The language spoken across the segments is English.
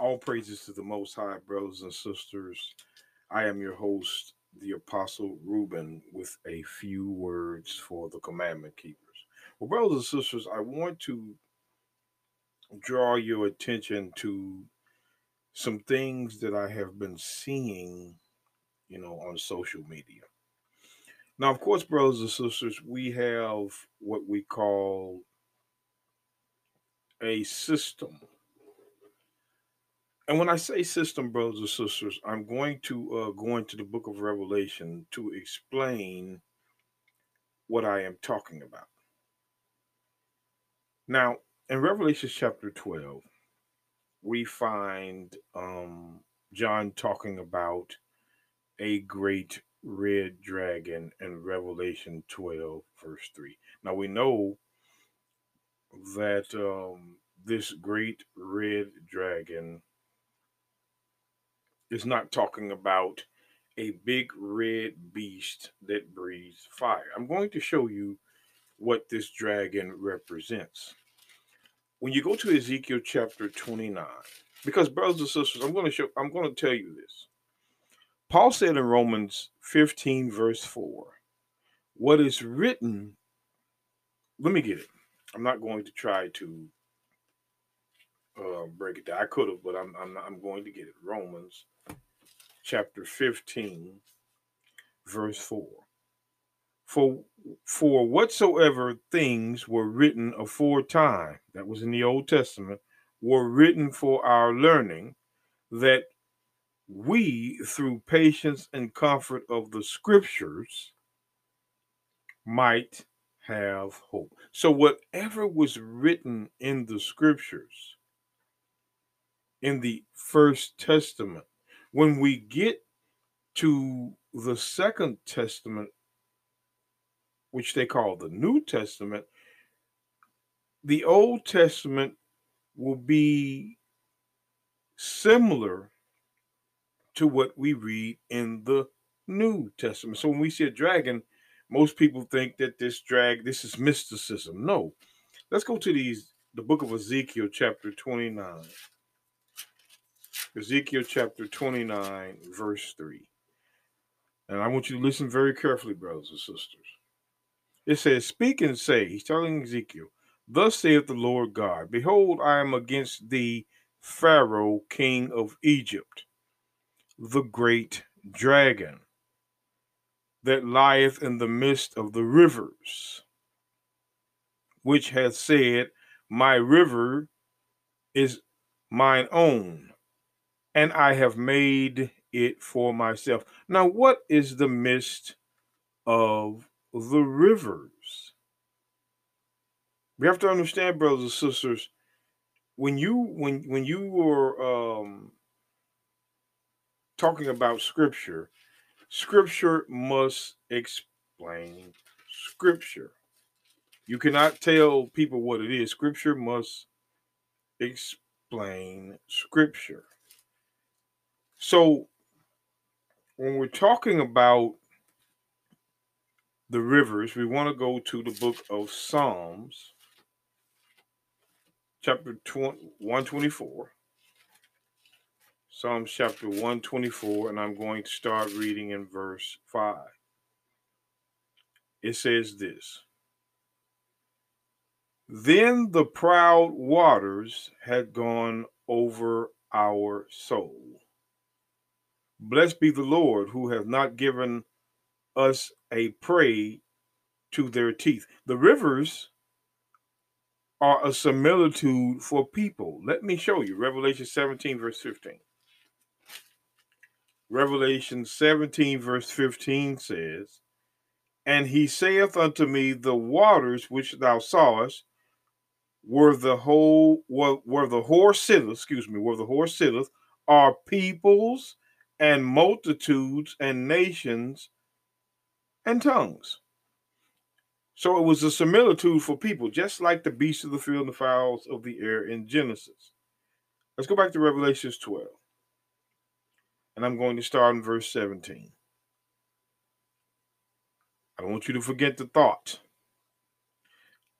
All praises to the Most High, brothers and sisters. I am your host, the Apostle Reuben, with a few words for the commandment keepers. Well, brothers and sisters, I want to draw your attention to some things that I have been seeing, you know, on social media. Now, of course, brothers and sisters, we have what we call a system and when I say system, brothers and sisters, I'm going to uh, go into the book of Revelation to explain what I am talking about. Now, in Revelation chapter 12, we find um, John talking about a great red dragon in Revelation 12, verse 3. Now, we know that um, this great red dragon is not talking about a big red beast that breathes fire. I'm going to show you what this dragon represents. When you go to Ezekiel chapter 29, because brothers and sisters, I'm going to show I'm going to tell you this. Paul said in Romans 15 verse 4, what is written let me get it. I'm not going to try to uh, break it down. I could have, but I'm I'm, I'm going to get it. Romans chapter 15, verse 4. For for whatsoever things were written aforetime, that was in the Old Testament, were written for our learning, that we, through patience and comfort of the scriptures, might have hope. So, whatever was written in the scriptures, in the First Testament, when we get to the Second Testament, which they call the New Testament, the Old Testament will be similar to what we read in the New Testament. So when we see a dragon, most people think that this drag, this is mysticism. No. Let's go to these the book of Ezekiel, chapter 29. Ezekiel chapter 29, verse 3. And I want you to listen very carefully, brothers and sisters. It says, Speak and say, he's telling Ezekiel, Thus saith the Lord God, Behold, I am against thee, Pharaoh, king of Egypt, the great dragon that lieth in the midst of the rivers, which hath said, My river is mine own, and I have made it for myself. Now, what is the mist of the rivers? We have to understand, brothers and sisters, when you when when you were um, talking about scripture, scripture must explain scripture. You cannot tell people what it is. Scripture must explain scripture. So when we're talking about the rivers, we want to go to the book of Psalms, chapter 124. Psalms chapter 124, and I'm going to start reading in verse 5. It says this Then the proud waters had gone over our soul Blessed be the Lord who has not given us a prey to their teeth. The rivers are a similitude for people. Let me show you Revelation 17, verse 15. Revelation 17, verse 15 says, And he saith unto me, The waters which thou sawest were the whole were, were the horse sitteth, excuse me, were the horse sitteth, are peoples and multitudes and nations and tongues. So it was a similitude for people, just like the beasts of the field and the fowls of the air in Genesis. Let's go back to Revelations 12. And I'm going to start in verse 17. I don't want you to forget the thought.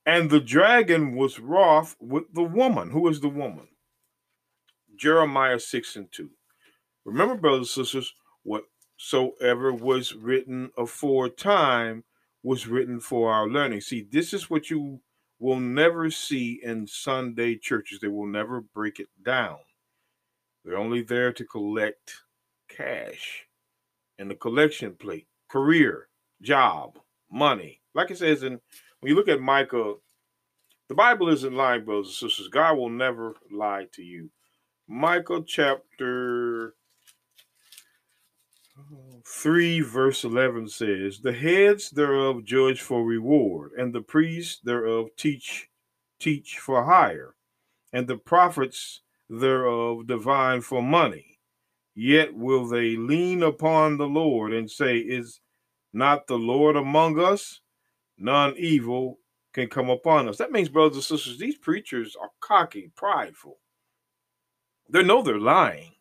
And the dragon was wroth with the woman. Who is the woman? Jeremiah 6 and 2. Remember, brothers and sisters, whatsoever was written aforetime was written for our learning. See, this is what you will never see in Sunday churches. They will never break it down. They're only there to collect cash in the collection plate, career, job, money. Like it says in when you look at Micah, the Bible isn't lying, brothers and sisters. God will never lie to you. Micah chapter 3 verse 11 says, The heads thereof judge for reward, and the priests thereof teach teach for hire, and the prophets thereof divine for money. Yet will they lean upon the Lord and say, Is not the Lord among us? None evil can come upon us. That means, brothers and sisters, these preachers are cocky, prideful. They know they're lying.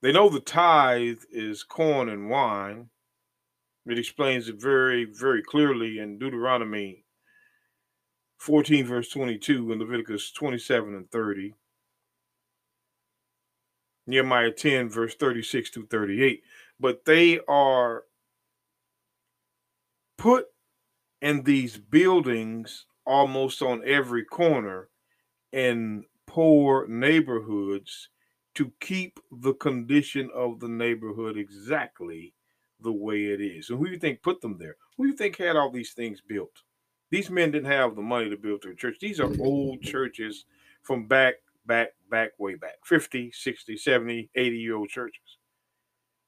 They know the tithe is corn and wine. It explains it very, very clearly in Deuteronomy 14, verse 22, and Leviticus 27 and 30. Nehemiah 10, verse 36 to 38. But they are put in these buildings almost on every corner in poor neighborhoods to keep the condition of the neighborhood exactly the way it is. And who do you think put them there? Who do you think had all these things built? These men didn't have the money to build their church. These are old churches from back back, back, way back 50, 60, 70, 80 year old churches.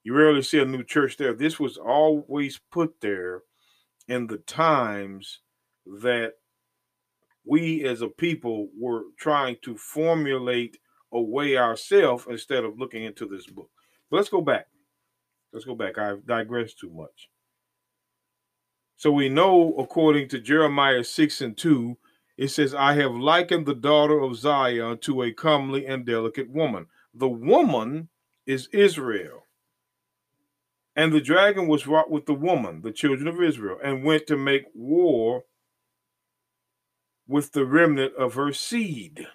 You rarely see a new church there. This was always put there in the times that we as a people were trying to formulate a way ourselves instead of looking into this book. But let's go back. Let's go back. I've digressed too much. So we know, according to Jeremiah 6 and 2, it says, I have likened the daughter of Zion to a comely and delicate woman. The woman is Israel. And the dragon was wrought with the woman, the children of Israel, and went to make war with the remnant of her seed.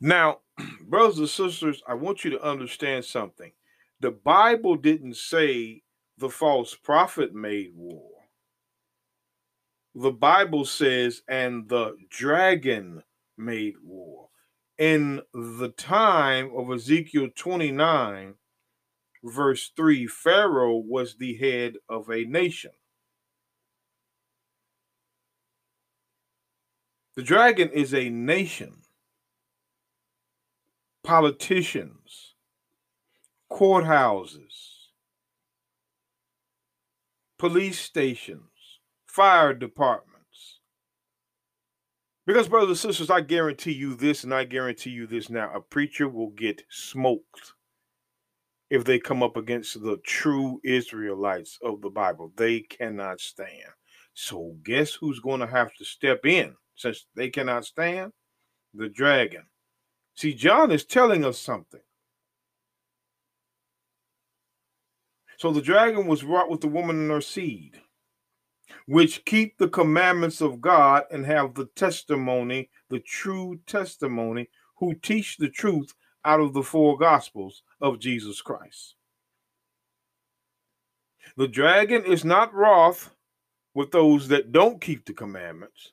Now, brothers and sisters, I want you to understand something. The Bible didn't say the false prophet made war the Bible says, and the dragon made war. In the time of Ezekiel 29, verse 3, Pharaoh was the head of a nation. The dragon is a nation, politicians, courthouses, police stations fire departments. Because, brothers and sisters, I guarantee you this, and I guarantee you this now a preacher will get smoked if they come up against the true Israelites of the Bible. They cannot stand. So, guess who's going to have to step in since they cannot stand? The dragon. See, John is telling us something. So the dragon was wrought with the woman and her seed which keep the commandments of God and have the testimony, the true testimony, who teach the truth out of the four gospels of Jesus Christ. The dragon is not wroth with those that don't keep the commandments.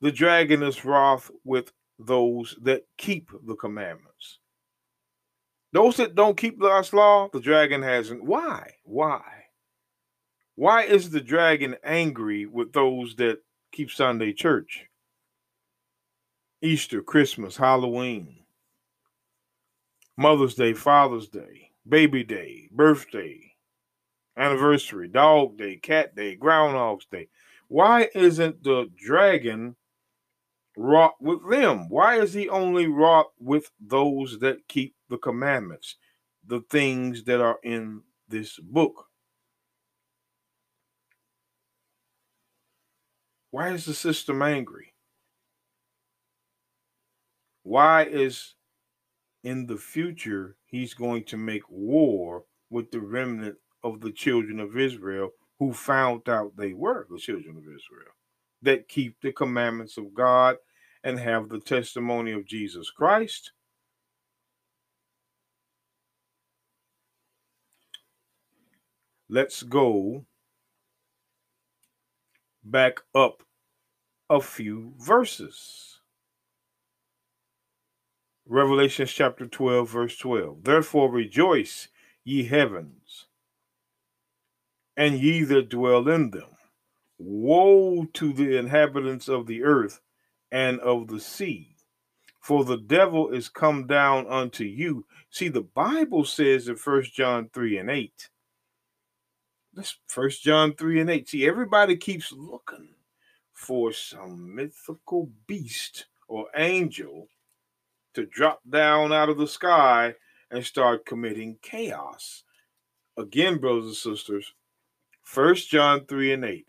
The dragon is wroth with those that keep the commandments. Those that don't keep God's law, the dragon hasn't. Why? Why? Why is the dragon angry with those that keep Sunday church? Easter, Christmas, Halloween, Mother's Day, Father's Day, Baby Day, Birthday, Anniversary, Dog Day, Cat Day, Groundhog's Day. Why isn't the dragon wrought with them? Why is he only wrought with those that keep the commandments, the things that are in this book? Why is the system angry? Why is in the future he's going to make war with the remnant of the children of Israel who found out they were the children of Israel that keep the commandments of God and have the testimony of Jesus Christ. Let's go back up a few verses. Revelation chapter 12, verse 12. Therefore rejoice, ye heavens, and ye that dwell in them. Woe to the inhabitants of the earth and of the sea, for the devil is come down unto you. See, the Bible says in First John 3 and 8. This First John 3 and 8. See, everybody keeps looking for some mythical beast or angel to drop down out of the sky and start committing chaos. Again, brothers and sisters, First John 3 and 8.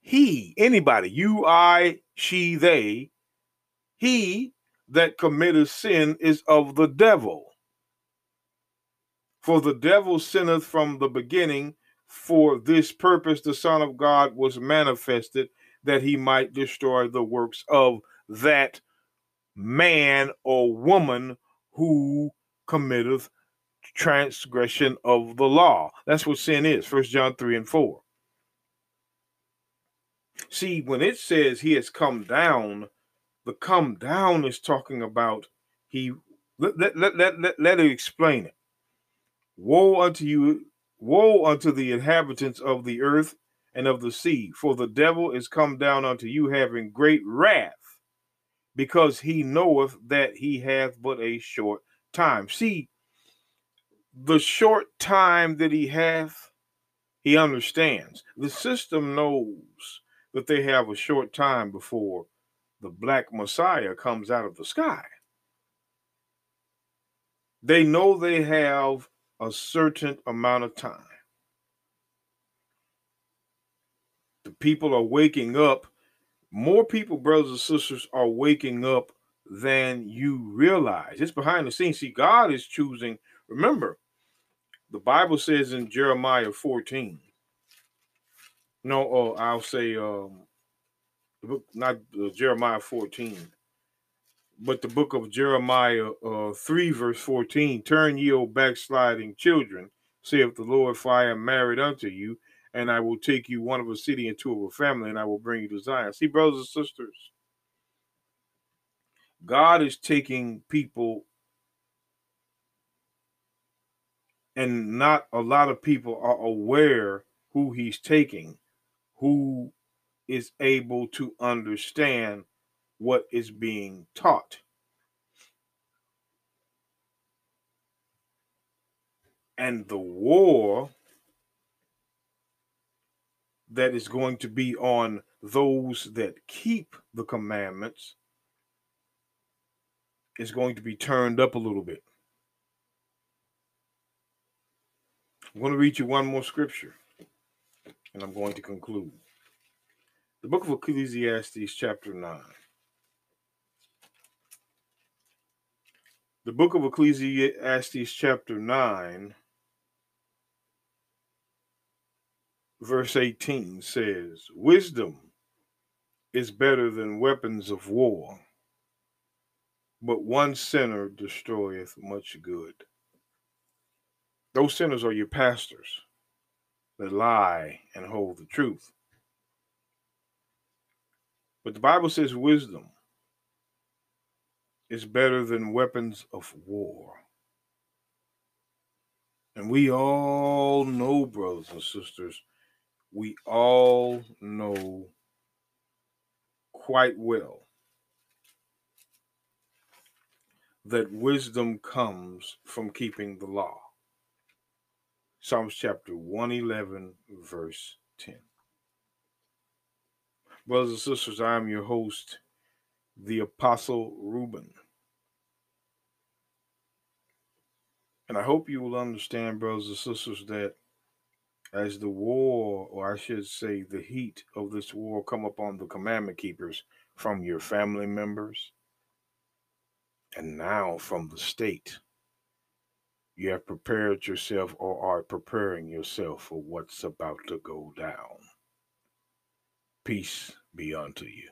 He, anybody, you, I, she, they, he that committeth sin is of the devil. For the devil sinneth from the beginning. For this purpose the Son of God was manifested, that he might destroy the works of that man or woman who committeth transgression of the law. That's what sin is. First John 3 and 4. See, when it says he has come down, the come down is talking about he let let let let, let, let explain it. Woe unto you, woe unto the inhabitants of the earth and of the sea, for the devil is come down unto you having great wrath, because he knoweth that he hath but a short time. See, the short time that he hath, he understands. The system knows that they have a short time before the black Messiah comes out of the sky. They know they have a certain amount of time. The people are waking up. More people, brothers and sisters, are waking up than you realize. It's behind the scenes. See, God is choosing. Remember, the Bible says in Jeremiah 14. No, oh, I'll say um, the book, not uh, Jeremiah 14, but the book of Jeremiah uh, 3, verse 14 Turn ye, O backsliding children, saith the Lord, for I am married unto you, and I will take you one of a city and two of a family, and I will bring you to Zion. See, brothers and sisters, God is taking people, and not a lot of people are aware who He's taking, who is able to understand what is being taught. And the war that is going to be on those that keep the commandments is going to be turned up a little bit. I'm going to read you one more scripture and I'm going to conclude. The book of Ecclesiastes, chapter 9. The book of Ecclesiastes, chapter 9, verse 18 says, Wisdom is better than weapons of war, but one sinner destroyeth much good. Those sinners are your pastors that lie and hold the truth. But the Bible says wisdom is better than weapons of war. And we all know, brothers and sisters, we all know quite well that wisdom comes from keeping the law. Psalms chapter 111, verse 10. Brothers and sisters, I am your host, the Apostle Reuben. And I hope you will understand, brothers and sisters, that as the war, or I should say, the heat of this war, come upon the commandment keepers from your family members and now from the state, you have prepared yourself or are preparing yourself for what's about to go down. Peace be unto you.